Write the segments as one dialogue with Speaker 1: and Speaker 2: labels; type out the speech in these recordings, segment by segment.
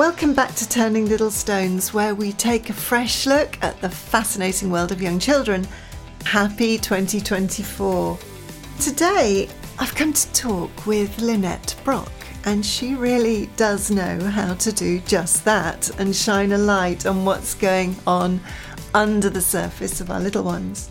Speaker 1: Welcome back to Turning Little Stones, where we take a fresh look at the fascinating world of young children. Happy 2024. Today, I've come to talk with Lynette Brock, and she really does know how to do just that and shine a light on what's going on under the surface of our little ones.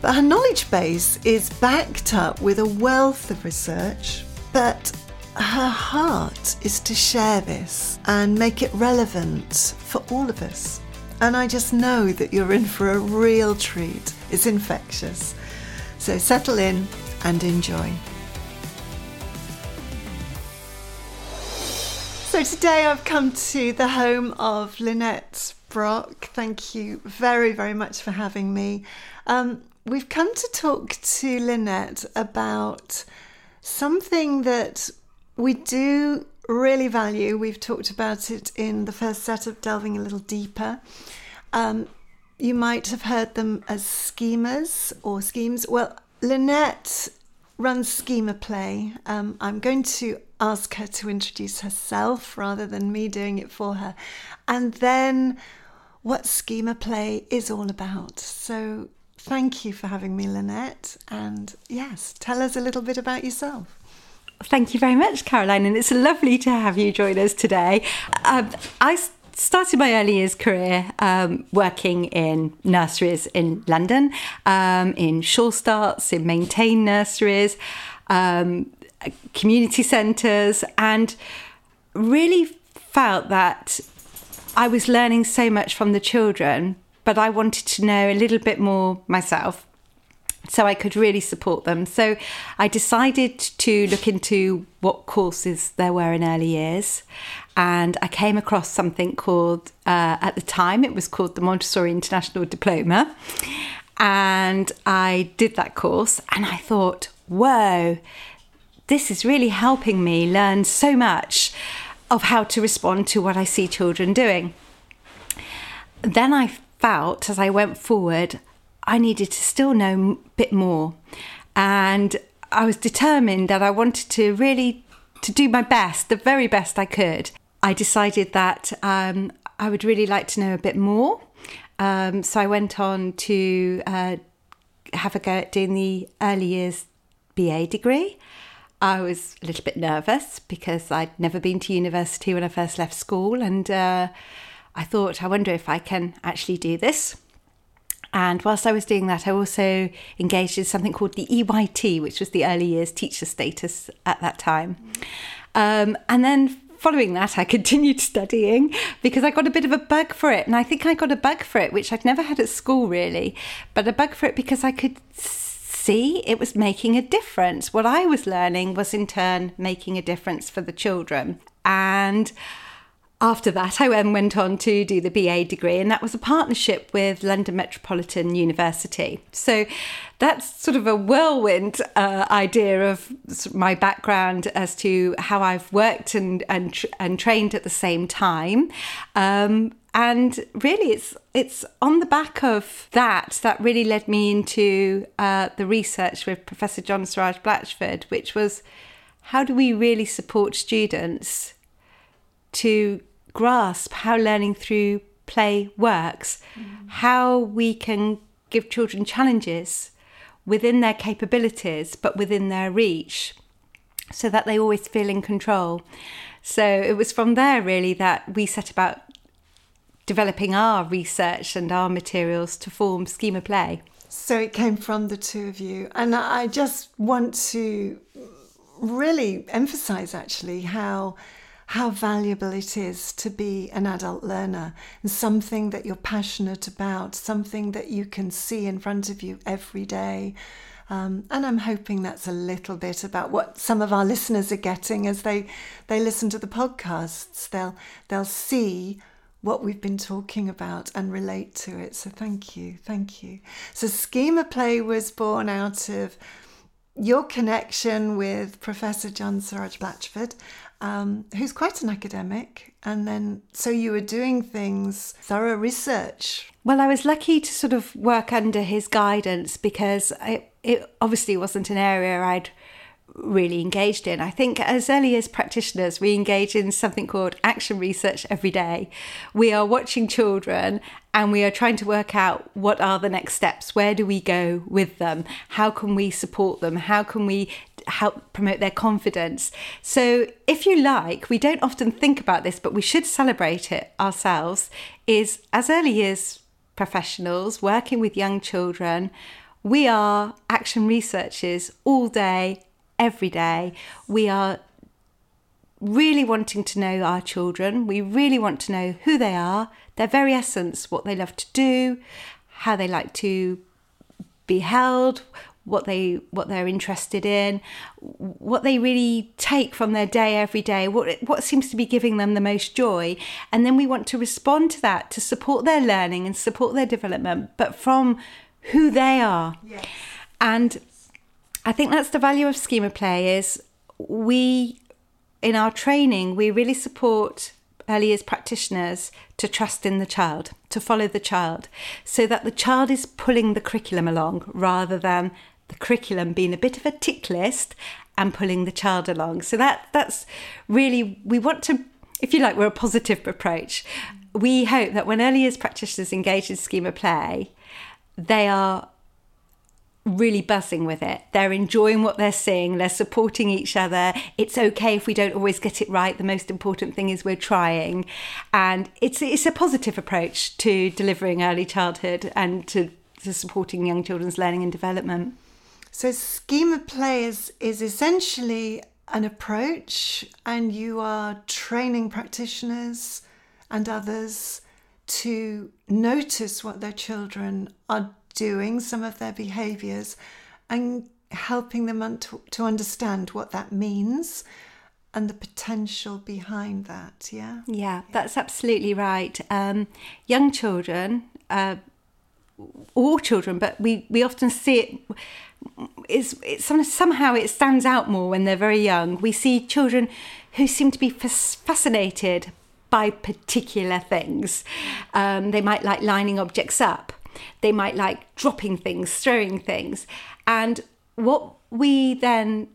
Speaker 1: But her knowledge base is backed up with a wealth of research, but her heart is to share this and make it relevant for all of us. And I just know that you're in for a real treat. It's infectious. So settle in and enjoy. So today I've come to the home of Lynette Brock. Thank you very, very much for having me. Um, we've come to talk to Lynette about something that we do really value. We've talked about it in the first set of delving a little deeper. Um, you might have heard them as schemers or schemes. Well, Lynette runs Schema Play. Um, I'm going to ask her to introduce herself rather than me doing it for her. And then what Schema Play is all about. So thank you for having me, Lynette. And yes, tell us a little bit about yourself.
Speaker 2: Thank you very much, Caroline, and it's lovely to have you join us today. Um, I started my early years career um, working in nurseries in London, um, in Sure Starts, in maintained nurseries, um, community centres, and really felt that I was learning so much from the children, but I wanted to know a little bit more myself so I could really support them. So I decided to look into what courses there were in early years. And I came across something called, uh, at the time, it was called the Montessori International Diploma. And I did that course and I thought, whoa, this is really helping me learn so much of how to respond to what I see children doing. Then I felt as I went forward, I needed to still know a bit more. And I was determined that I wanted to really to do my best, the very best I could. I decided that um, I would really like to know a bit more. Um, so I went on to uh, have a go at doing the early years BA degree. I was a little bit nervous because I'd never been to university when I first left school, and uh, I thought, I wonder if I can actually do this. And whilst I was doing that, I also engaged in something called the EYT, which was the early years teacher status at that time. Um, and then following that, I continued studying because I got a bit of a bug for it. And I think I got a bug for it, which I'd never had at school really, but a bug for it because I could see it was making a difference. What I was learning was in turn making a difference for the children. And after that, I then went on to do the BA degree, and that was a partnership with London Metropolitan University. So that's sort of a whirlwind uh, idea of my background as to how I've worked and and, and trained at the same time. Um, and really, it's it's on the back of that that really led me into uh, the research with Professor John Siraj Blatchford, which was how do we really support students to grasp how learning through play works, mm. how we can give children challenges within their capabilities but within their reach so that they always feel in control. So it was from there really that we set about developing our research and our materials to form Schema Play.
Speaker 1: So it came from the two of you. And I just want to really emphasize actually how how valuable it is to be an adult learner and something that you're passionate about, something that you can see in front of you every day. Um, and I'm hoping that's a little bit about what some of our listeners are getting as they, they listen to the podcasts. They'll they'll see what we've been talking about and relate to it. So thank you, thank you. So Schema Play was born out of your connection with Professor John Siraj Blatchford um, who's quite an academic. And then, so you were doing things, thorough research.
Speaker 2: Well, I was lucky to sort of work under his guidance because it, it obviously wasn't an area I'd really engaged in. I think as early as practitioners, we engage in something called action research every day. We are watching children and we are trying to work out what are the next steps. Where do we go with them? How can we support them? How can we help promote their confidence? So, if you like, we don't often think about this, but we should celebrate it ourselves. Is as early years professionals working with young children, we are action researchers all day, every day. We are really wanting to know our children. We really want to know who they are, their very essence, what they love to do, how they like to be held, what they what they're interested in, what they really take from their day every day, what what seems to be giving them the most joy, and then we want to respond to that to support their learning and support their development, but from who they are. Yes. And I think that's the value of schema play is we in our training we really support early years practitioners to trust in the child, to follow the child, so that the child is pulling the curriculum along rather than the curriculum being a bit of a tick list and pulling the child along. So that that's really we want to, if you like, we're a positive approach. We hope that when early years practitioners engage in schema play, they are really buzzing with it. They're enjoying what they're seeing, they're supporting each other. It's okay if we don't always get it right. The most important thing is we're trying. And it's it's a positive approach to delivering early childhood and to, to supporting young children's learning and development.
Speaker 1: So schema play is, is essentially an approach and you are training practitioners and others to notice what their children are doing some of their behaviors and helping them to, to understand what that means and the potential behind that yeah?
Speaker 2: Yeah that's absolutely right. Um, young children uh, all children but we we often see it is it somehow it stands out more when they're very young. We see children who seem to be fascinated by particular things. Um, they might like lining objects up. They might like dropping things, throwing things. And what we then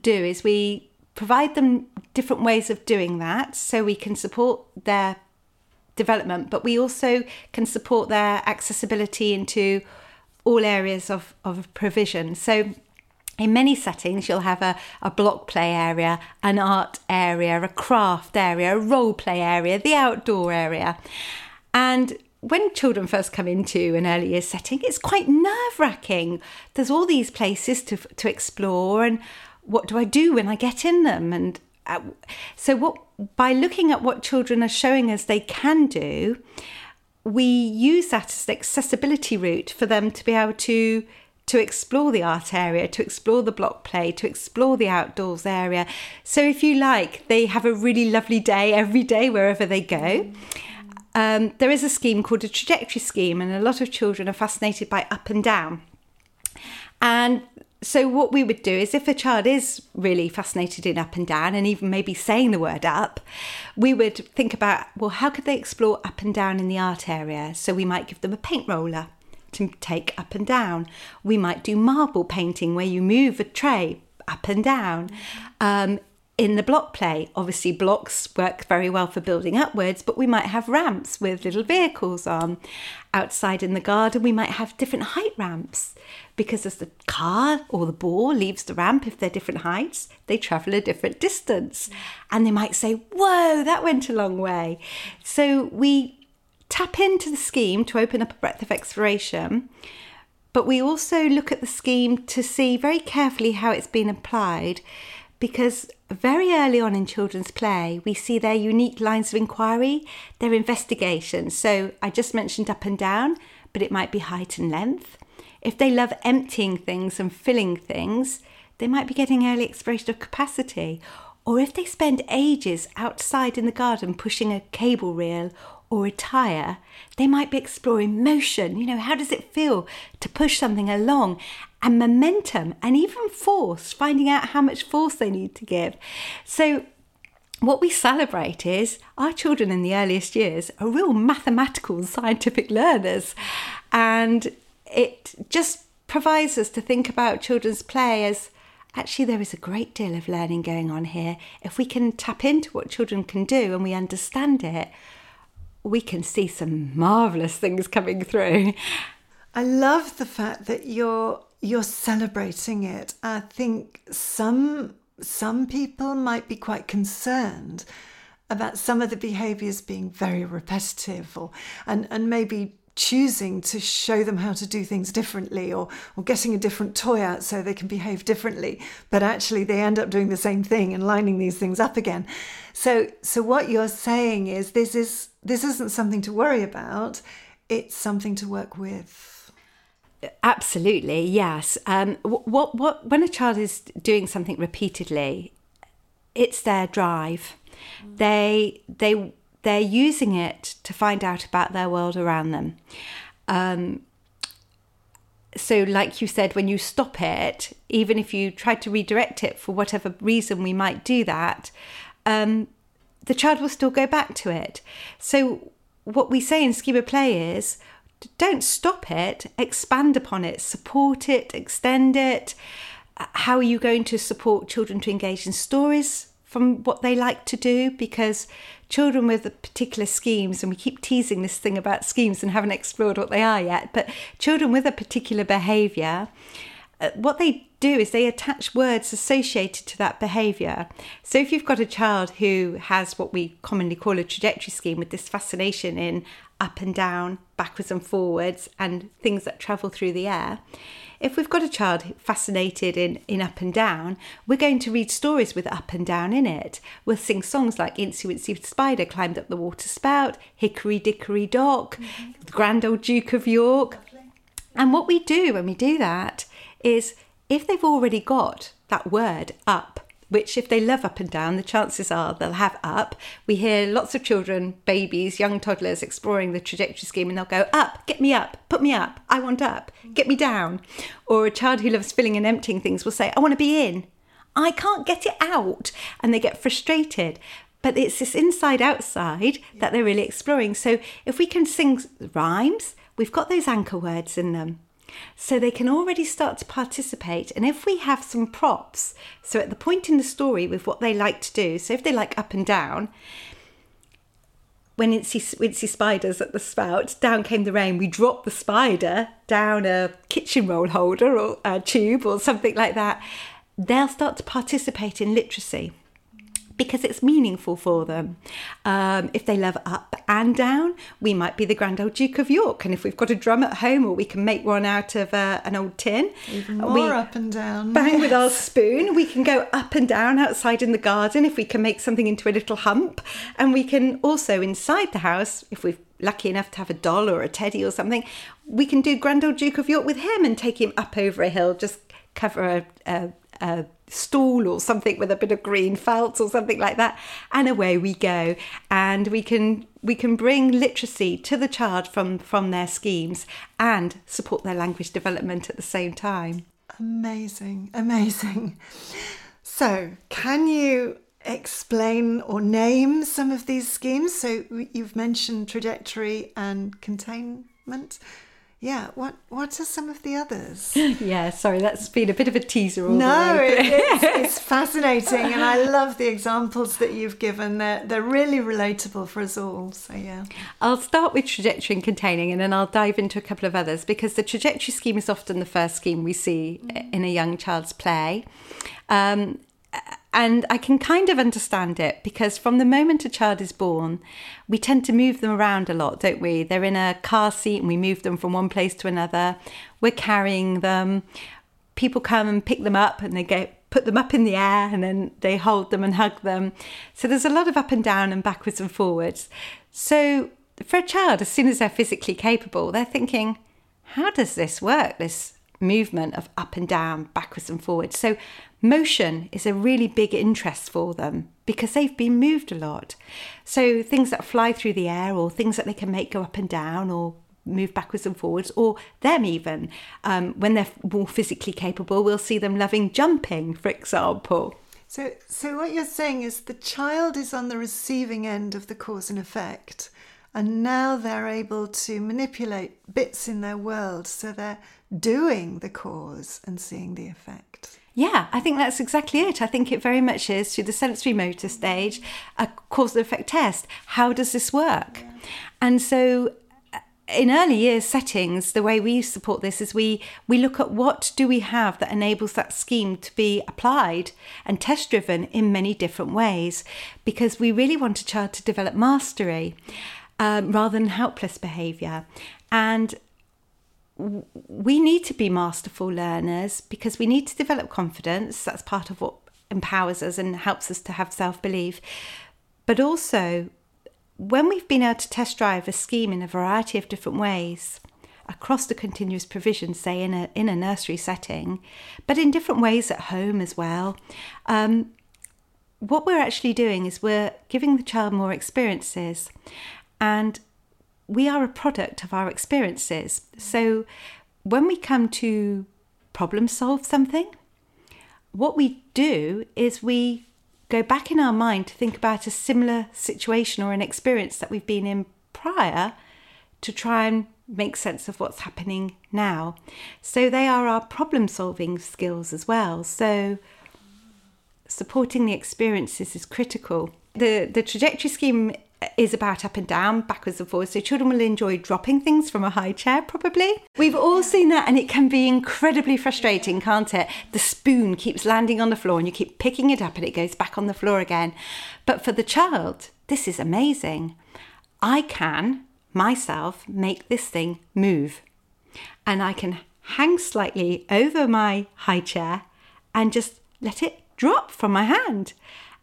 Speaker 2: do is we provide them different ways of doing that so we can support their development, but we also can support their accessibility into all areas of, of provision. So in many settings, you'll have a, a block play area, an art area, a craft area, a role play area, the outdoor area. And when children first come into an early years setting, it's quite nerve wracking. There's all these places to, to explore, and what do I do when I get in them? And uh, so, what by looking at what children are showing us they can do, we use that as an accessibility route for them to be able to to explore the art area, to explore the block play, to explore the outdoors area. So, if you like, they have a really lovely day every day wherever they go. Um, there is a scheme called a trajectory scheme, and a lot of children are fascinated by up and down. And so, what we would do is if a child is really fascinated in up and down, and even maybe saying the word up, we would think about well, how could they explore up and down in the art area? So, we might give them a paint roller to take up and down. We might do marble painting where you move a tray up and down. Um, in the block play. Obviously, blocks work very well for building upwards, but we might have ramps with little vehicles on. Outside in the garden, we might have different height ramps because as the car or the ball leaves the ramp, if they're different heights, they travel a different distance. And they might say, Whoa, that went a long way. So we tap into the scheme to open up a breadth of exploration. But we also look at the scheme to see very carefully how it's been applied because very early on in children's play, we see their unique lines of inquiry, their investigation. So I just mentioned up and down, but it might be height and length. If they love emptying things and filling things, they might be getting early exploration of capacity. Or if they spend ages outside in the garden pushing a cable reel or a tyre, they might be exploring motion. You know, how does it feel to push something along? And momentum and even force, finding out how much force they need to give. So, what we celebrate is our children in the earliest years are real mathematical and scientific learners. And it just provides us to think about children's play as actually there is a great deal of learning going on here. If we can tap into what children can do and we understand it, we can see some marvelous things coming through.
Speaker 1: I love the fact that you're you're celebrating it. I think some some people might be quite concerned about some of the behaviors being very repetitive or and and maybe choosing to show them how to do things differently or, or getting a different toy out so they can behave differently but actually they end up doing the same thing and lining these things up again. So so what you're saying is this is this isn't something to worry about. It's something to work with
Speaker 2: absolutely yes um, what what when a child is doing something repeatedly it's their drive mm. they they they're using it to find out about their world around them. Um, so, like you said, when you stop it, even if you try to redirect it for whatever reason we might do that, um, the child will still go back to it. So, what we say in Schema Play is don't stop it, expand upon it, support it, extend it. How are you going to support children to engage in stories from what they like to do? Because children with particular schemes, and we keep teasing this thing about schemes and haven't explored what they are yet, but children with a particular behaviour, uh, what they do is they attach words associated to that behaviour. So if you've got a child who has what we commonly call a trajectory scheme with this fascination in up and down, backwards and forwards, and things that travel through the air, if we've got a child fascinated in, in up and down, we're going to read stories with up and down in it. We'll sing songs like Incy Wincy Spider climbed up the water spout, Hickory Dickory Dock, mm-hmm. the Grand Old Duke of York. Lovely. And what we do when we do that is if they've already got that word up which if they love up and down, the chances are they'll have up. We hear lots of children, babies, young toddlers exploring the trajectory scheme and they'll go, up, get me up, put me up, I want up, get me down. Or a child who loves filling and emptying things will say, I want to be in, I can't get it out. And they get frustrated. But it's this inside outside that they're really exploring. So if we can sing rhymes, we've got those anchor words in them. So they can already start to participate. And if we have some props, so at the point in the story with what they like to do, so if they like up and down, when Incy, Incy Spider's at the spout, down came the rain, we drop the spider down a kitchen roll holder or a tube or something like that. They'll start to participate in literacy because it's meaningful for them. Um, if they love up and down, we might be the Grand Old Duke of York. And if we've got a drum at home or we can make one out of uh, an old tin,
Speaker 1: even more we up and down.
Speaker 2: Bang yes. with our spoon. We can go up and down outside in the garden if we can make something into a little hump. And we can also inside the house, if we're lucky enough to have a doll or a teddy or something, we can do Grand Old Duke of York with him and take him up over a hill, just cover a, a, a stool or something with a bit of green felt or something like that and away we go. And we can we can bring literacy to the child from from their schemes and support their language development at the same time.
Speaker 1: Amazing amazing. So can you explain or name some of these schemes? So you've mentioned trajectory and containment yeah what what are some of the others?
Speaker 2: Yeah sorry that's been a bit of a teaser all
Speaker 1: no it, it's, it's, fascinating and i love the examples that you've given. They're, they're really relatable for us all so yeah.
Speaker 2: I'll start with trajectory and containing and then i'll dive into a couple of others because the trajectory scheme is often the first scheme we see mm. in a young child's play. Um, and I can kind of understand it because from the moment a child is born, we tend to move them around a lot, don't we? They're in a car seat and we move them from one place to another. We're carrying them. People come and pick them up and they get put them up in the air and then they hold them and hug them. So there's a lot of up and down and backwards and forwards. So for a child, as soon as they're physically capable, they're thinking, how does this work? This movement of up and down, backwards and forwards. So motion is a really big interest for them because they've been moved a lot. So things that fly through the air or things that they can make go up and down or move backwards and forwards, or them even, um, when they're more physically capable, we'll see them loving jumping, for example.
Speaker 1: So, so what you're saying is the child is on the receiving end of the cause and effect, and now they're able to manipulate bits in their world, so they're doing the cause and seeing the effect.
Speaker 2: Yeah, I think that's exactly it. I think it very much is through the sensory motor stage, a cause and effect test. How does this work? Yeah. And so uh, in early years settings, the way we support this is we we look at what do we have that enables that scheme to be applied and test driven in many different ways, because we really want a child to develop mastery um, rather than helpless behaviour. And we need to be masterful learners because we need to develop confidence. That's part of what empowers us and helps us to have self belief. But also, when we've been able to test drive a scheme in a variety of different ways across the continuous provision, say in a in a nursery setting, but in different ways at home as well. Um, what we're actually doing is we're giving the child more experiences, and we are a product of our experiences. So when we come to problem solve something, what we do is we go back in our mind to think about a similar situation or an experience that we've been in prior to try and make sense of what's happening now. So they are our problem solving skills as well. So supporting the experiences is critical. The the trajectory scheme is about up and down, backwards and forwards. So children will enjoy dropping things from a high chair, probably. We've all seen that, and it can be incredibly frustrating, can't it? The spoon keeps landing on the floor, and you keep picking it up, and it goes back on the floor again. But for the child, this is amazing. I can myself make this thing move, and I can hang slightly over my high chair and just let it drop from my hand.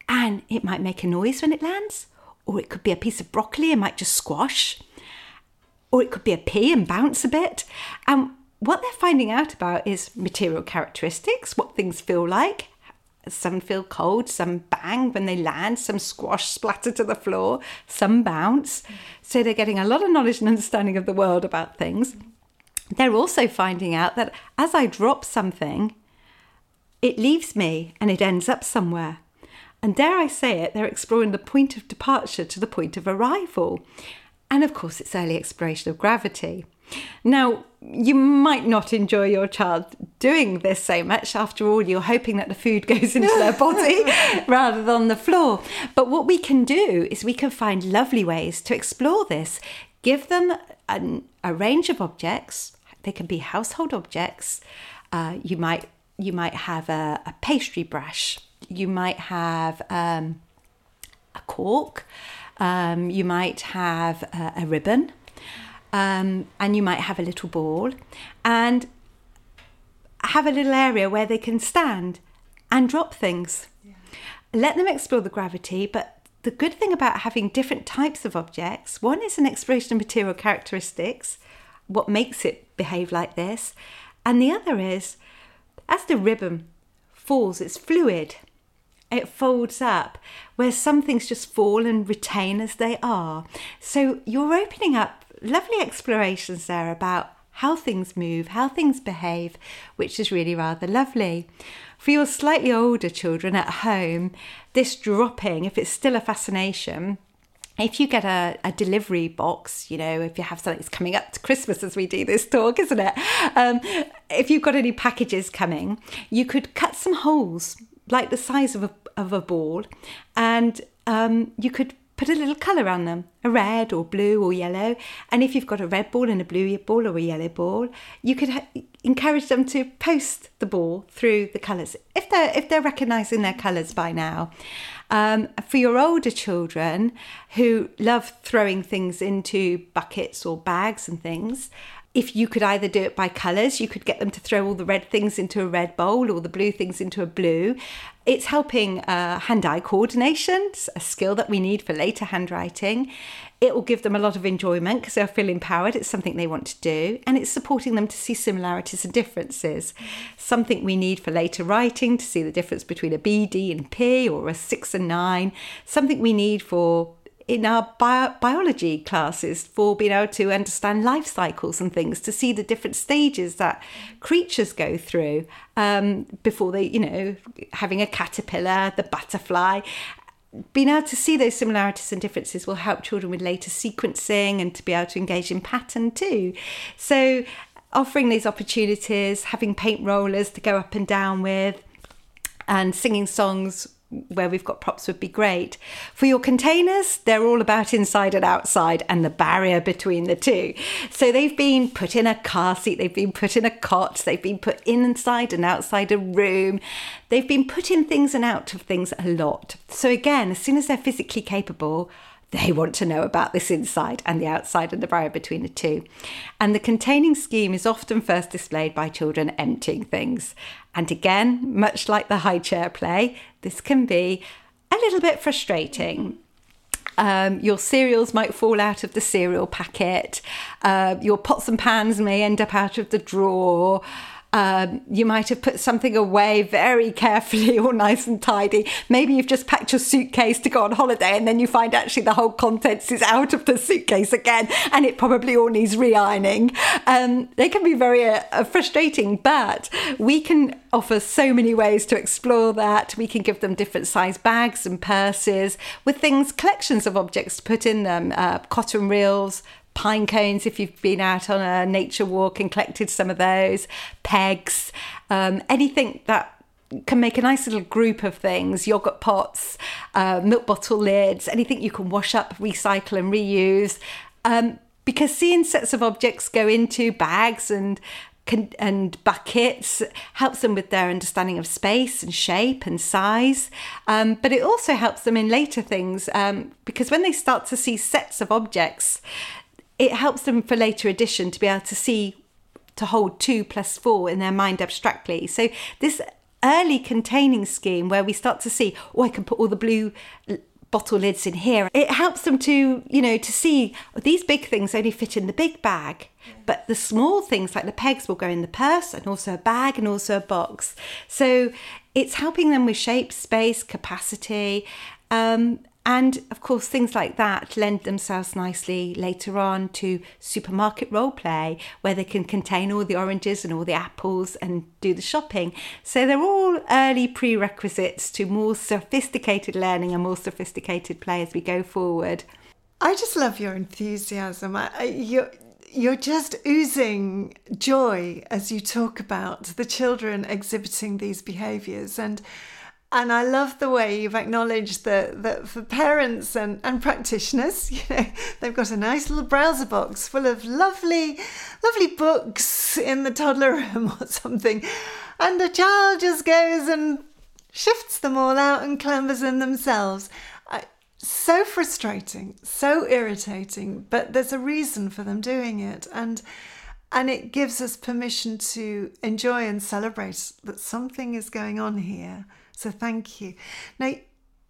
Speaker 2: And it might make a noise when it lands, or it could be a piece of broccoli and might just squash, or it could be a pea and bounce a bit. And what they're finding out about is material characteristics, what things feel like. Some feel cold, some bang when they land, some squash splatter to the floor, some bounce. So they're getting a lot of knowledge and understanding of the world about things. They're also finding out that as I drop something, it leaves me and it ends up somewhere. And dare I say it, they're exploring the point of departure to the point of arrival. And of course, it's early exploration of gravity. Now, you might not enjoy your child doing this so much. After all, you're hoping that the food goes into their body rather than the floor. But what we can do is we can find lovely ways to explore this. Give them an, a range of objects. They can be household objects. Uh, you might you might have a, a pastry brush you might have um, a cork, um, you might have a, a ribbon, um, and you might have a little ball, and have a little area where they can stand and drop things. Yeah. Let them explore the gravity, but the good thing about having different types of objects one is an exploration of material characteristics, what makes it behave like this, and the other is as the ribbon falls, it's fluid it folds up, where some things just fall and retain as they are. So you're opening up lovely explorations there about how things move, how things behave, which is really rather lovely. For your slightly older children at home, this dropping, if it's still a fascination, if you get a, a, delivery box, you know, if you have something that's coming up to Christmas as we do this talk, isn't it? Um, if you've got any packages coming, you could cut some holes like the size of a, of a ball, and um, you could put a little colour on them, a red or blue or yellow. And if you've got a red ball and a blue ball or a yellow ball, you could ha- encourage them to post the ball through the colours if they're if they're recognising their colours by now. Um, for your older children who love throwing things into buckets or bags and things, if you could either do it by colours, you could get them to throw all the red things into a red bowl or the blue things into a blue. It's helping uh, hand eye coordination, a skill that we need for later handwriting. It will give them a lot of enjoyment because they'll feel empowered. It's something they want to do, and it's supporting them to see similarities and differences. Something we need for later writing to see the difference between a B, D, and P, or a six and nine. Something we need for in our bio- biology classes for being able to understand life cycles and things, to see the different stages that creatures go through um, before they, you know, having a caterpillar, the butterfly. Being able to see those similarities and differences will help children with later sequencing and to be able to engage in pattern too. So, offering these opportunities, having paint rollers to go up and down with, and singing songs where we've got props would be great. For your containers, they're all about inside and outside and the barrier between the two. So they've been put in a car seat, they've been put in a cot, they've been put inside and outside a room. They've been put in things and out of things a lot. So again, as soon as they're physically capable, they want to know about this inside and the outside and the barrier between the two. And the containing scheme is often first displayed by children emptying things. And again, much like the high chair play, this can be a little bit frustrating. Um, your cereals might fall out of the cereal packet. Uh, your pots and pans may end up out of the drawer. Um, you might have put something away very carefully or nice and tidy. Maybe you've just packed your suitcase to go on holiday and then you find actually the whole contents is out of the suitcase again and it probably all needs re ironing. Um, they can be very uh, frustrating, but we can offer so many ways to explore that. We can give them different size bags and purses with things, collections of objects to put in them, uh, cotton reels, pine cones if you've been out on a nature walk and collected some of those, pegs, um, anything that can make a nice little group of things yogurt pots, uh, milk bottle lids, anything you can wash up, recycle, and reuse. Um, because seeing sets of objects go into bags and and buckets helps them with their understanding of space and shape and size. Um, but it also helps them in later things um, because when they start to see sets of objects, it helps them for later addition to be able to see to hold two plus four in their mind abstractly. So this early containing scheme where we start to see, oh, I can put all the blue bottle lids in here. It helps them to, you know, to see oh, these big things only fit in the big bag, but the small things like the pegs will go in the purse and also a bag and also a box. So it's helping them with shape, space, capacity, um, and of course, things like that lend themselves nicely later on to supermarket role play, where they can contain all the oranges and all the apples and do the shopping. So they're all early prerequisites to more sophisticated learning and more sophisticated play as we go forward.
Speaker 1: I just love your enthusiasm. I, you're, you're just oozing joy as you talk about the children exhibiting these behaviours and and I love the way you've acknowledged that, that for parents and, and practitioners, you know, they've got a nice little browser box full of lovely, lovely books in the toddler room or something. And the child just goes and shifts them all out and clambers in themselves. I, so frustrating, so irritating, but there's a reason for them doing it. And and it gives us permission to enjoy and celebrate that something is going on here so thank you. Now,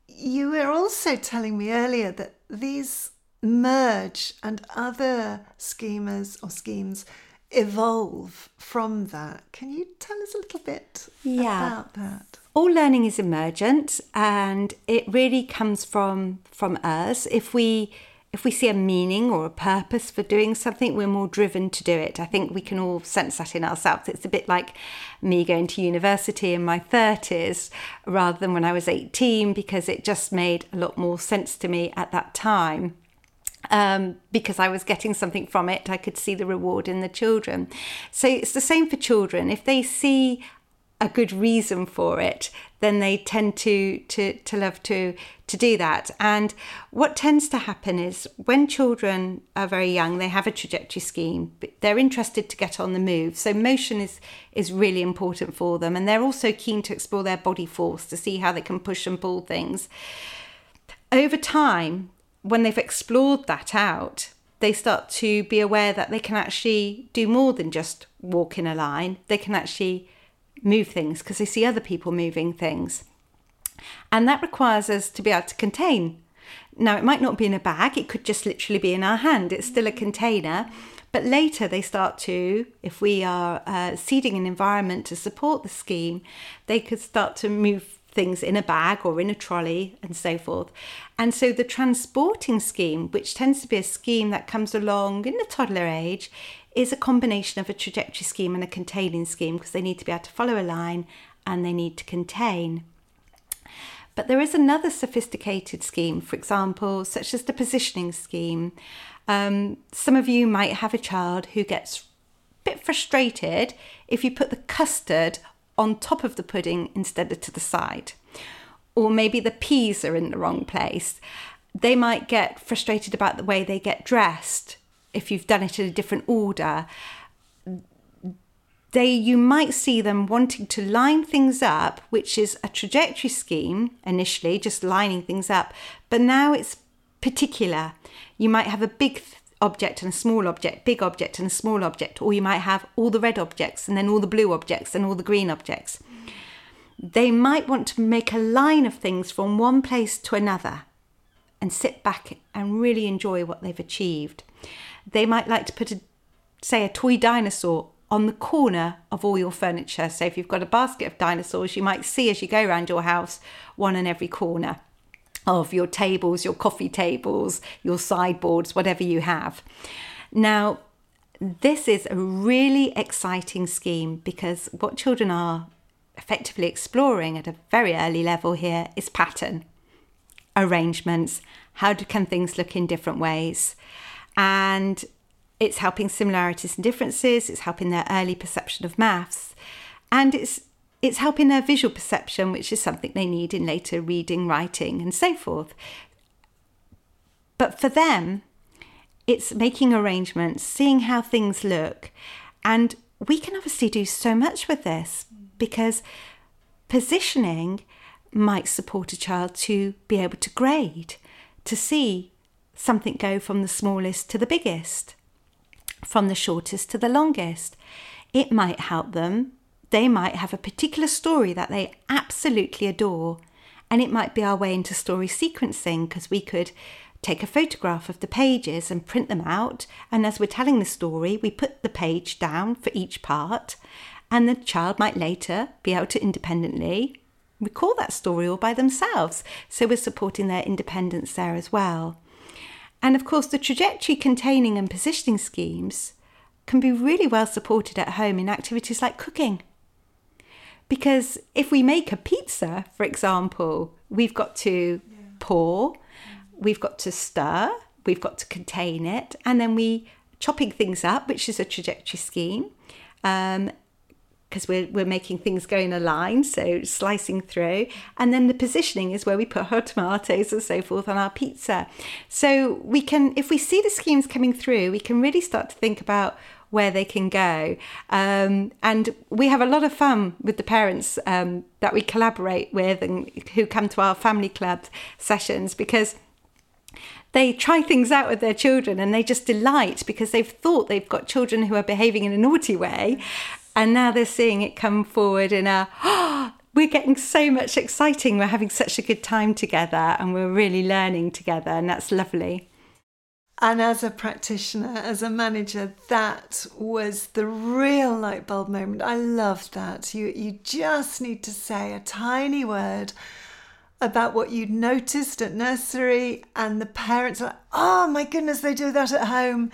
Speaker 1: you were also telling me earlier that these merge and other schemas or schemes evolve from that. Can you tell us a little bit yeah. about that?
Speaker 2: All learning is emergent and it really comes from from us. If we if we see a meaning or a purpose for doing something, we're more driven to do it. I think we can all sense that in ourselves. It's a bit like me going to university in my 30s rather than when I was 18 because it just made a lot more sense to me at that time. Um, because I was getting something from it, I could see the reward in the children. So it's the same for children. If they see a good reason for it, then they tend to to to love to to do that. And what tends to happen is when children are very young, they have a trajectory scheme, but they're interested to get on the move. So motion is is really important for them, and they're also keen to explore their body force to see how they can push and pull things. Over time, when they've explored that out, they start to be aware that they can actually do more than just walk in a line. They can actually move things because they see other people moving things. And that requires us to be able to contain. Now, it might not be in a bag, it could just literally be in our hand. It's still a container. But later they start to, if we are uh, seeding an environment to support the scheme, they could start to move things in a bag or in a trolley and so forth. And so the transporting scheme, which tends to be a scheme that comes along in the toddler age, is a combination of a trajectory scheme and a containing scheme because they need to be able to follow a line and they need to contain. But there is another sophisticated scheme, for example, such as the positioning scheme. Um, some of you might have a child who gets a bit frustrated if you put the custard on top of the pudding instead of to the side. Or maybe the peas are in the wrong place. They might get frustrated about the way they get dressed if you've done it in a different order. They you might see them wanting to line things up, which is a trajectory scheme initially, just lining things up, but now it's particular. You might have a big object and a small object, big object and a small object, or you might have all the red objects and then all the blue objects and all the green objects. They might want to make a line of things from one place to another and sit back and really enjoy what they've achieved. They might like to put a say a toy dinosaur on the corner of all your furniture. So if you've got a basket of dinosaurs, you might see as you go around your house one in every corner of your tables, your coffee tables, your sideboards, whatever you have. Now, this is a really exciting scheme because what children are effectively exploring at a very early level here is pattern, arrangements, how do, can things look in different ways. And it's helping similarities and differences, it's helping their early perception of maths, and it's it's helping their visual perception, which is something they need in later reading, writing, and so forth. But for them, it's making arrangements, seeing how things look. And we can obviously do so much with this because positioning might support a child to be able to grade, to see something go from the smallest to the biggest, from the shortest to the longest. It might help them they might have a particular story that they absolutely adore, and it might be our way into story sequencing because we could take a photograph of the pages and print them out. And as we're telling the story, we put the page down for each part, and the child might later be able to independently recall that story all by themselves. So we're supporting their independence there as well. And of course, the trajectory containing and positioning schemes can be really well supported at home in activities like cooking. Because if we make a pizza, for example, we've got to yeah. pour, we've got to stir, we've got to contain it, and then we chopping things up, which is a trajectory scheme. Um, because we're, we're making things go in a line, so slicing through. And then the positioning is where we put our tomatoes and so forth on our pizza. So we can, if we see the schemes coming through, we can really start to think about where they can go. Um, and we have a lot of fun with the parents um, that we collaborate with and who come to our family club sessions because they try things out with their children and they just delight because they've thought they've got children who are behaving in a naughty way. And now they're seeing it come forward in a, oh, we're getting so much exciting. We're having such a good time together and we're really learning together. And that's lovely.
Speaker 1: And as a practitioner, as a manager, that was the real light bulb moment. I loved that. You you just need to say a tiny word about what you'd noticed at nursery, and the parents are like, oh my goodness, they do that at home.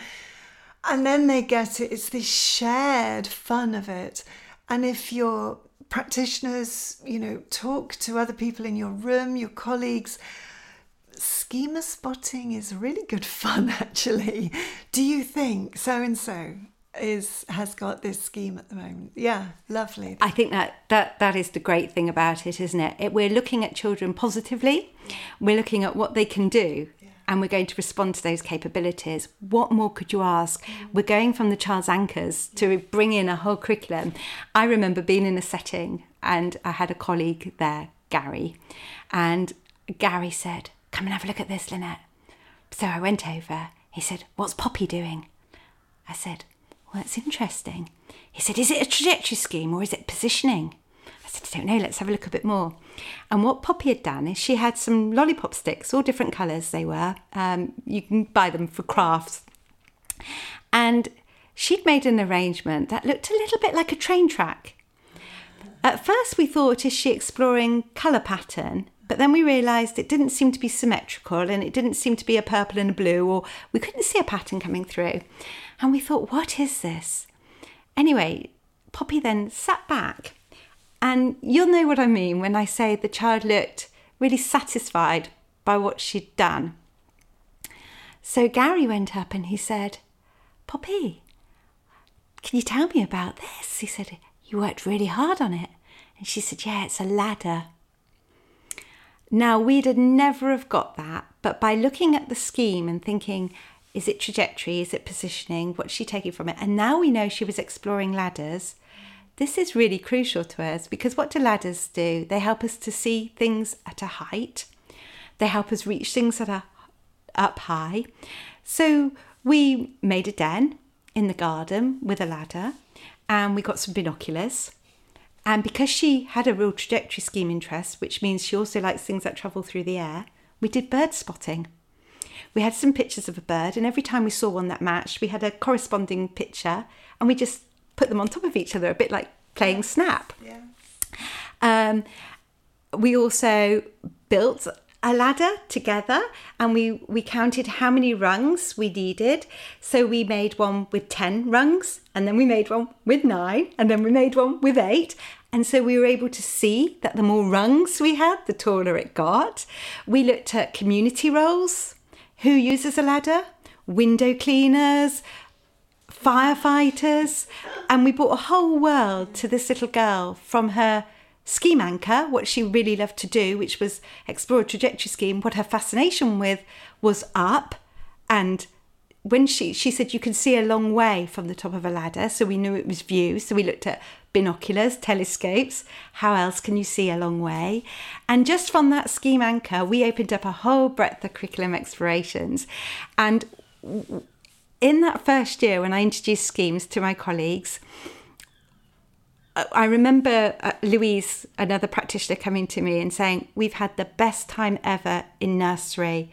Speaker 1: And then they get it. It's this shared fun of it. And if your practitioners, you know, talk to other people in your room, your colleagues, schema spotting is really good fun actually. Do you think so and so is has got this scheme at the moment? Yeah, lovely.
Speaker 2: I think that that that is the great thing about it, isn't it? it we're looking at children positively. We're looking at what they can do. And we're going to respond to those capabilities. What more could you ask? We're going from the child's anchors to bring in a whole curriculum. I remember being in a setting and I had a colleague there, Gary, and Gary said, Come and have a look at this, Lynette. So I went over. He said, What's Poppy doing? I said, Well, that's interesting. He said, Is it a trajectory scheme or is it positioning? I said, I don't know, let's have a look a bit more. And what Poppy had done is she had some lollipop sticks, all different colours they were. Um, you can buy them for crafts. And she'd made an arrangement that looked a little bit like a train track. At first, we thought, is she exploring colour pattern? But then we realised it didn't seem to be symmetrical and it didn't seem to be a purple and a blue, or we couldn't see a pattern coming through. And we thought, what is this? Anyway, Poppy then sat back, and you'll know what I mean when I say the child looked really satisfied by what she'd done. So Gary went up and he said, Poppy, can you tell me about this? He said, You worked really hard on it. And she said, Yeah, it's a ladder. Now, we'd have never have got that, but by looking at the scheme and thinking, is it trajectory? Is it positioning? What's she taking from it? And now we know she was exploring ladders. This is really crucial to us because what do ladders do? They help us to see things at a height. They help us reach things that are up high. So we made a den in the garden with a ladder and we got some binoculars. And because she had a real trajectory scheme interest, which means she also likes things that travel through the air, we did bird spotting. We had some pictures of a bird, and every time we saw one that matched, we had a corresponding picture, and we just put them on top of each other, a bit like playing snap.
Speaker 1: Yeah.
Speaker 2: Um, we also built a ladder together and we, we counted how many rungs we needed. So we made one with 10 rungs and then we made one with nine and then we made one with eight. And so we were able to see that the more rungs we had, the taller it got. We looked at community roles who uses a ladder, window cleaners, firefighters, and we brought a whole world to this little girl from her scheme anchor, what she really loved to do, which was explore a trajectory scheme. What her fascination with was up, and when she she said you can see a long way from the top of a ladder, so we knew it was view. So we looked at binoculars, telescopes. How else can you see a long way? And just from that scheme anchor, we opened up a whole breadth of curriculum explorations. And in that first year, when I introduced schemes to my colleagues, I remember uh, Louise, another practitioner, coming to me and saying, We've had the best time ever in nursery.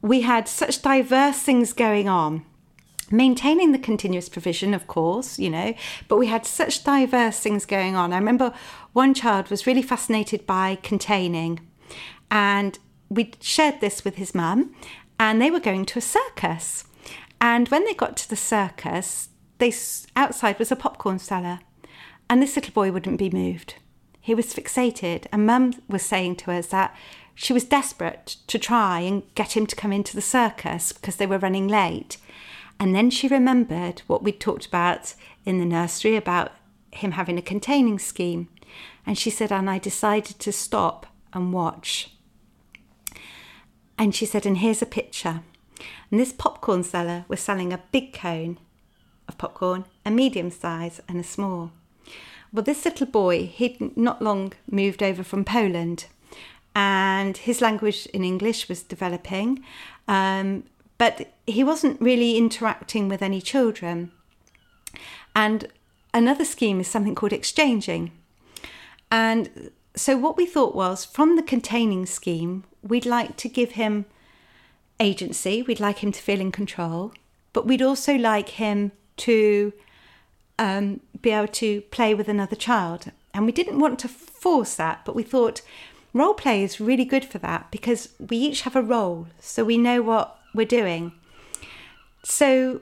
Speaker 2: We had such diverse things going on maintaining the continuous provision, of course, you know, but we had such diverse things going on. I remember one child was really fascinated by containing, and we shared this with his mum, and they were going to a circus. And when they got to the circus, they outside was a popcorn seller, and this little boy wouldn't be moved. He was fixated, and mum was saying to us that she was desperate to try and get him to come into the circus because they were running late. And then she remembered what we'd talked about in the nursery about him having a containing scheme. And she said, and I decided to stop and watch. And she said, and here's a picture. And this popcorn seller was selling a big cone of popcorn, a medium size, and a small. Well, this little boy, he'd not long moved over from Poland, and his language in English was developing. Um, but he wasn't really interacting with any children. And another scheme is something called exchanging. And so, what we thought was from the containing scheme, we'd like to give him agency, we'd like him to feel in control, but we'd also like him to um, be able to play with another child. And we didn't want to force that, but we thought role play is really good for that because we each have a role, so we know what we're doing. So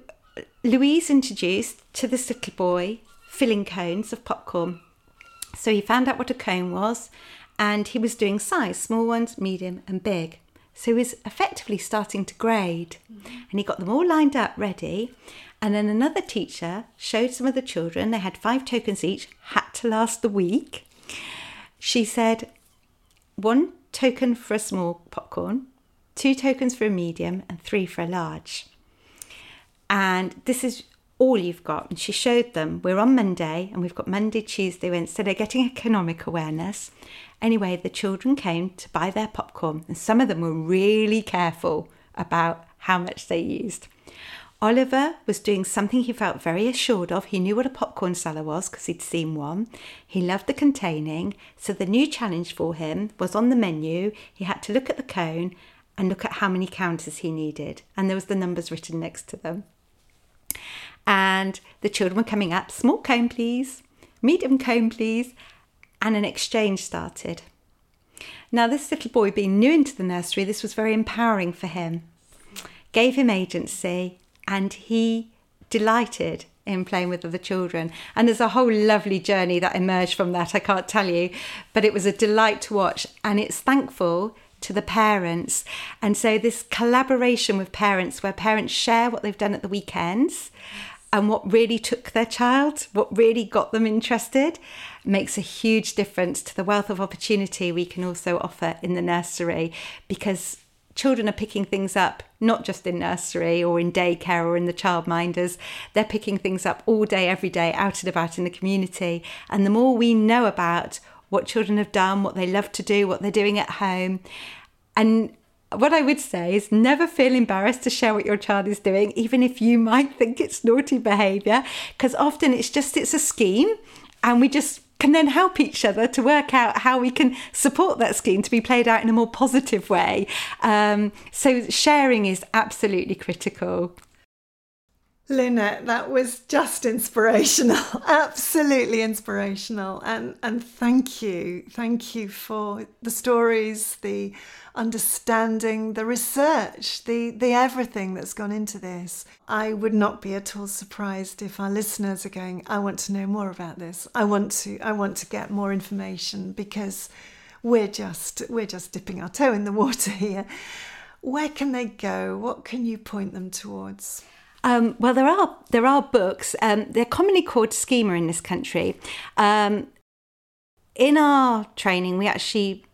Speaker 2: Louise introduced to this little boy filling cones of popcorn. So he found out what a cone was and he was doing size small ones, medium, and big. So he was effectively starting to grade and he got them all lined up ready. And then another teacher showed some of the children, they had five tokens each, had to last the week. She said, one token for a small popcorn, two tokens for a medium, and three for a large. And this is all you've got. And she showed them. We're on Monday, and we've got Monday, Tuesday, Wednesday. They're getting economic awareness. Anyway, the children came to buy their popcorn, and some of them were really careful about how much they used. Oliver was doing something he felt very assured of. He knew what a popcorn seller was because he'd seen one. He loved the containing, so the new challenge for him was on the menu. He had to look at the cone and look at how many counters he needed. And there was the numbers written next to them. And the children were coming up, small cone please, medium cone please, and an exchange started. Now, this little boy being new into the nursery, this was very empowering for him, gave him agency, and he delighted in playing with other children. And there's a whole lovely journey that emerged from that, I can't tell you, but it was a delight to watch. And it's thankful to the parents. And so, this collaboration with parents, where parents share what they've done at the weekends and what really took their child, what really got them interested, makes a huge difference to the wealth of opportunity we can also offer in the nursery because children are picking things up not just in nursery or in daycare or in the childminders. They're picking things up all day every day out and about in the community. And the more we know about what children have done what they love to do what they're doing at home and what I would say is never feel embarrassed to share what your child is doing, even if you might think it's naughty behaviour, because often it's just it's a scheme, and we just can then help each other to work out how we can support that scheme to be played out in a more positive way. Um, so sharing is absolutely critical.
Speaker 1: Lynette, that was just inspirational, absolutely inspirational. And, and thank you. Thank you for the stories, the understanding, the research, the, the everything that's gone into this. I would not be at all surprised if our listeners are going, I want to know more about this. I want to, I want to get more information because we're just, we're just dipping our toe in the water here. Where can they go? What can you point them towards?
Speaker 2: Um, well, there are there are books. Um, they're commonly called schema in this country. Um, in our training, we actually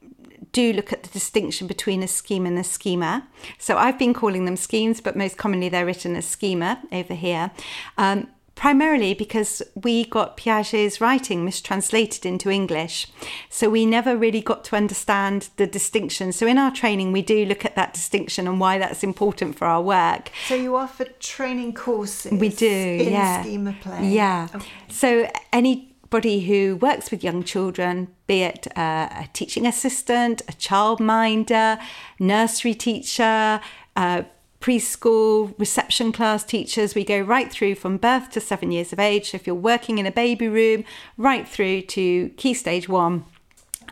Speaker 2: do look at the distinction between a scheme and a schema. So I've been calling them schemes, but most commonly they're written as schema over here. Um, primarily because we got Piaget's writing mistranslated into English. So we never really got to understand the distinction. So in our training, we do look at that distinction and why that's important for our work.
Speaker 1: So you offer training courses?
Speaker 2: We do,
Speaker 1: in
Speaker 2: yeah.
Speaker 1: SchemaPlay?
Speaker 2: Yeah.
Speaker 1: Okay.
Speaker 2: So anybody who works with young children, be it uh, a teaching assistant, a childminder, nursery teacher, uh, preschool, reception class teachers. We go right through from birth to seven years of age. So if you're working in a baby room, right through to key stage one.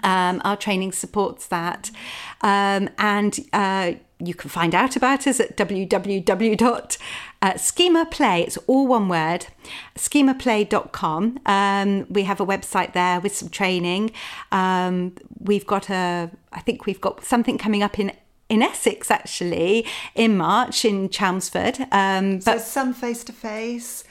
Speaker 2: Um, our training supports that. Um, and uh, you can find out about us at www.schemaplay, it's all one word, schemaplay.com. Um, we have a website there with some training. Um, we've got a, I think we've got something coming up in in Essex actually in March in Chelmsford. Um,
Speaker 1: but so some face to face,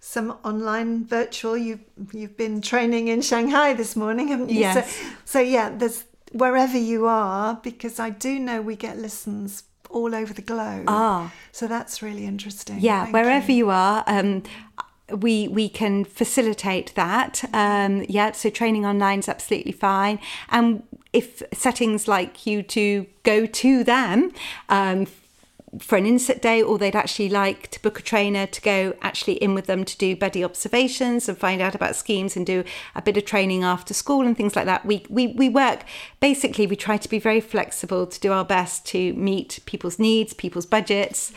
Speaker 1: some online virtual. You you've been training in Shanghai this morning, haven't you?
Speaker 2: Yes.
Speaker 1: So, so yeah, there's wherever you are because I do know we get listens all over the globe.
Speaker 2: Ah,
Speaker 1: so that's really interesting.
Speaker 2: Yeah,
Speaker 1: Thank
Speaker 2: wherever
Speaker 1: you,
Speaker 2: you are. Um, we we can facilitate that. Um, yeah, so training online is absolutely fine. And if settings like you to go to them um, for an inset day, or they'd actually like to book a trainer to go actually in with them to do buddy observations and find out about schemes and do a bit of training after school and things like that. We we we work basically. We try to be very flexible to do our best to meet people's needs, people's budgets,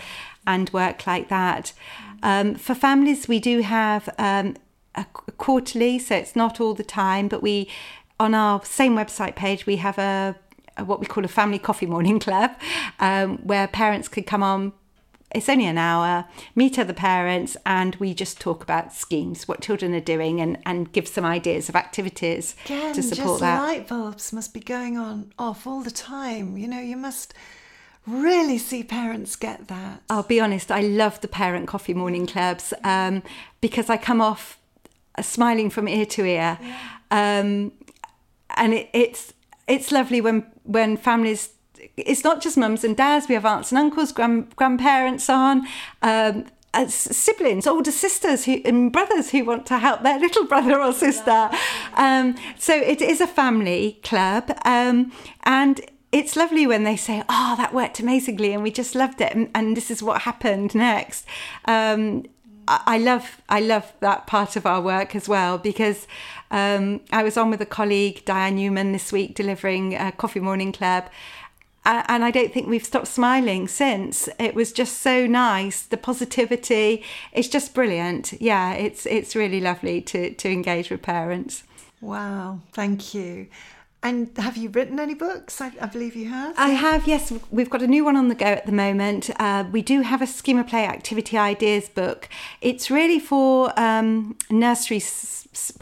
Speaker 2: and work like that. Um, for families, we do have um, a quarterly, so it's not all the time, but we on our same website page we have a, a what we call a family coffee morning club, um, where parents can come on. It's only an hour, meet other parents, and we just talk about schemes, what children are doing, and, and give some ideas of activities
Speaker 1: Again,
Speaker 2: to support
Speaker 1: just
Speaker 2: that.
Speaker 1: light bulbs must be going on off all the time. You know, you must really see parents get that.
Speaker 2: I'll be honest, I love the parent coffee morning clubs um, because I come off smiling from ear to ear.
Speaker 1: Yeah.
Speaker 2: Um, and it, it's it's lovely when when families it's not just mums and dads we have aunts and uncles grand, grandparents on um, uh, siblings older sisters who, and brothers who want to help their little brother or sister um, so it is a family club um, and it's lovely when they say, "Oh, that worked amazingly, and we just loved it," and, and this is what happened next. Um, I, love, I love that part of our work as well because um, I was on with a colleague, Diane Newman, this week delivering a coffee morning club, and I don't think we've stopped smiling since. It was just so nice. The positivity, it's just brilliant. Yeah, it's it's really lovely to to engage with parents.
Speaker 1: Wow, thank you. And have you written any books? I, I, believe you have.
Speaker 2: I have, yes. We've got a new one on the go at the moment. Uh, we do have a schema play activity ideas book. It's really for um, nursery,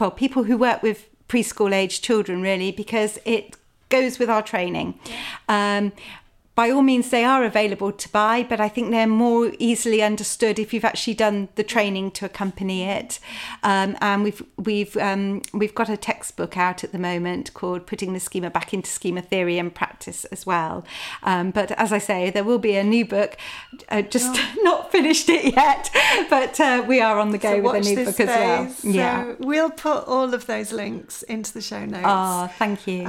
Speaker 2: well, people who work with preschool age children, really, because it goes with our training. Um, by all means, they are available to buy, but I think they're more easily understood if you've actually done the training to accompany it. Um, and we've we've um, we've got a textbook out at the moment called "Putting the Schema Back into Schema Theory and Practice" as well. Um, but as I say, there will be a new book. Uh, just oh. not finished it yet, but uh, we are on the go
Speaker 1: so
Speaker 2: with a new book
Speaker 1: space.
Speaker 2: as well.
Speaker 1: So yeah, we'll put all of those links into the show notes.
Speaker 2: Oh, thank you.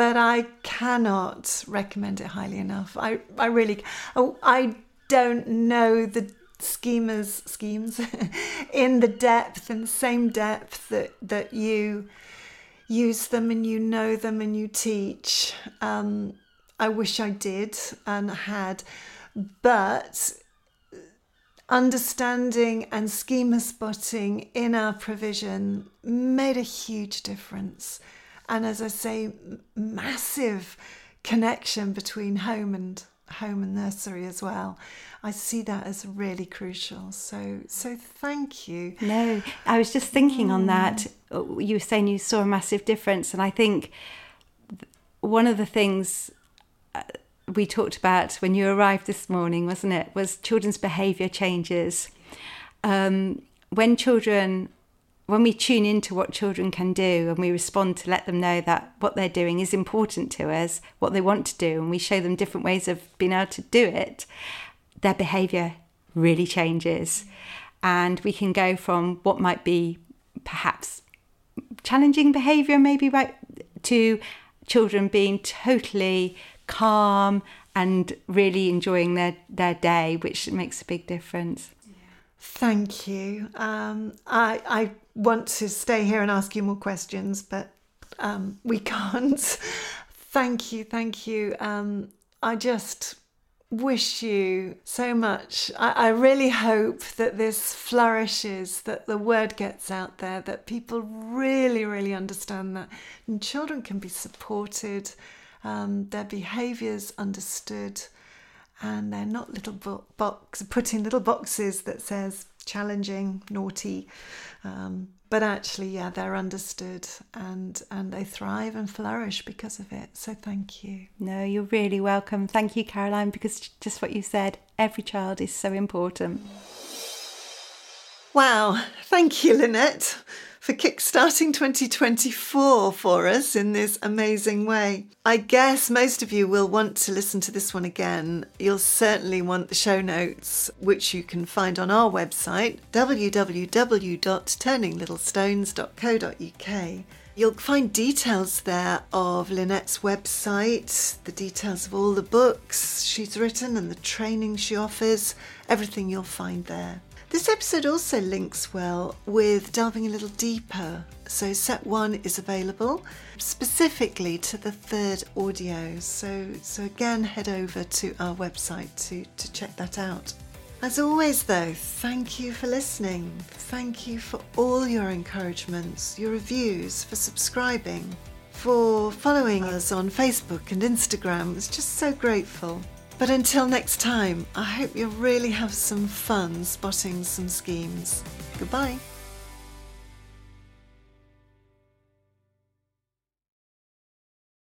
Speaker 1: But I cannot recommend it highly enough. I, I really, oh, I don't know the schemas schemes in the depth and same depth that that you use them and you know them and you teach. Um, I wish I did and had, but understanding and schema spotting in our provision made a huge difference and as I say, massive connection between home and home and nursery as well. I see that as really crucial. So, so thank you.
Speaker 2: No, I was just thinking mm. on that. You were saying you saw a massive difference, and I think one of the things uh, we talked about when you arrived this morning, wasn't it, was children's behaviour changes. Um, when children when we tune into what children can do and we respond to let them know that what they're doing is important to us, what they want to do, and we show them different ways of being able to do it, their behaviour really changes. And we can go from what might be perhaps challenging behaviour, maybe right, to children being totally calm and really enjoying their, their day, which makes a big difference.
Speaker 1: Thank you. Um, I, I want to stay here and ask you more questions, but um, we can't. thank you, thank you. Um, I just wish you so much. I, I, really hope that this flourishes, that the word gets out there, that people really, really understand that and children can be supported, um, their behaviours understood, and they're not little bo- box put in little boxes that says challenging, naughty. Um, but actually, yeah, they're understood and and they thrive and flourish because of it. So thank you.
Speaker 2: No, you're really welcome. Thank you, Caroline, because just what you said, every child is so important.
Speaker 1: Wow, thank you, Lynette for kickstarting 2024 for us in this amazing way. I guess most of you will want to listen to this one again. You'll certainly want the show notes, which you can find on our website www.turninglittlestones.co.uk. You'll find details there of Lynette's website, the details of all the books she's written and the training she offers, everything you'll find there. This episode also links well with delving a little deeper. So, set one is available specifically to the third audio. So, so again, head over to our website to, to check that out. As always, though, thank you for listening. Thank you for all your encouragements, your reviews, for subscribing, for following us on Facebook and Instagram. It's just so grateful. But until next time, I hope you really have some fun spotting some schemes. Goodbye.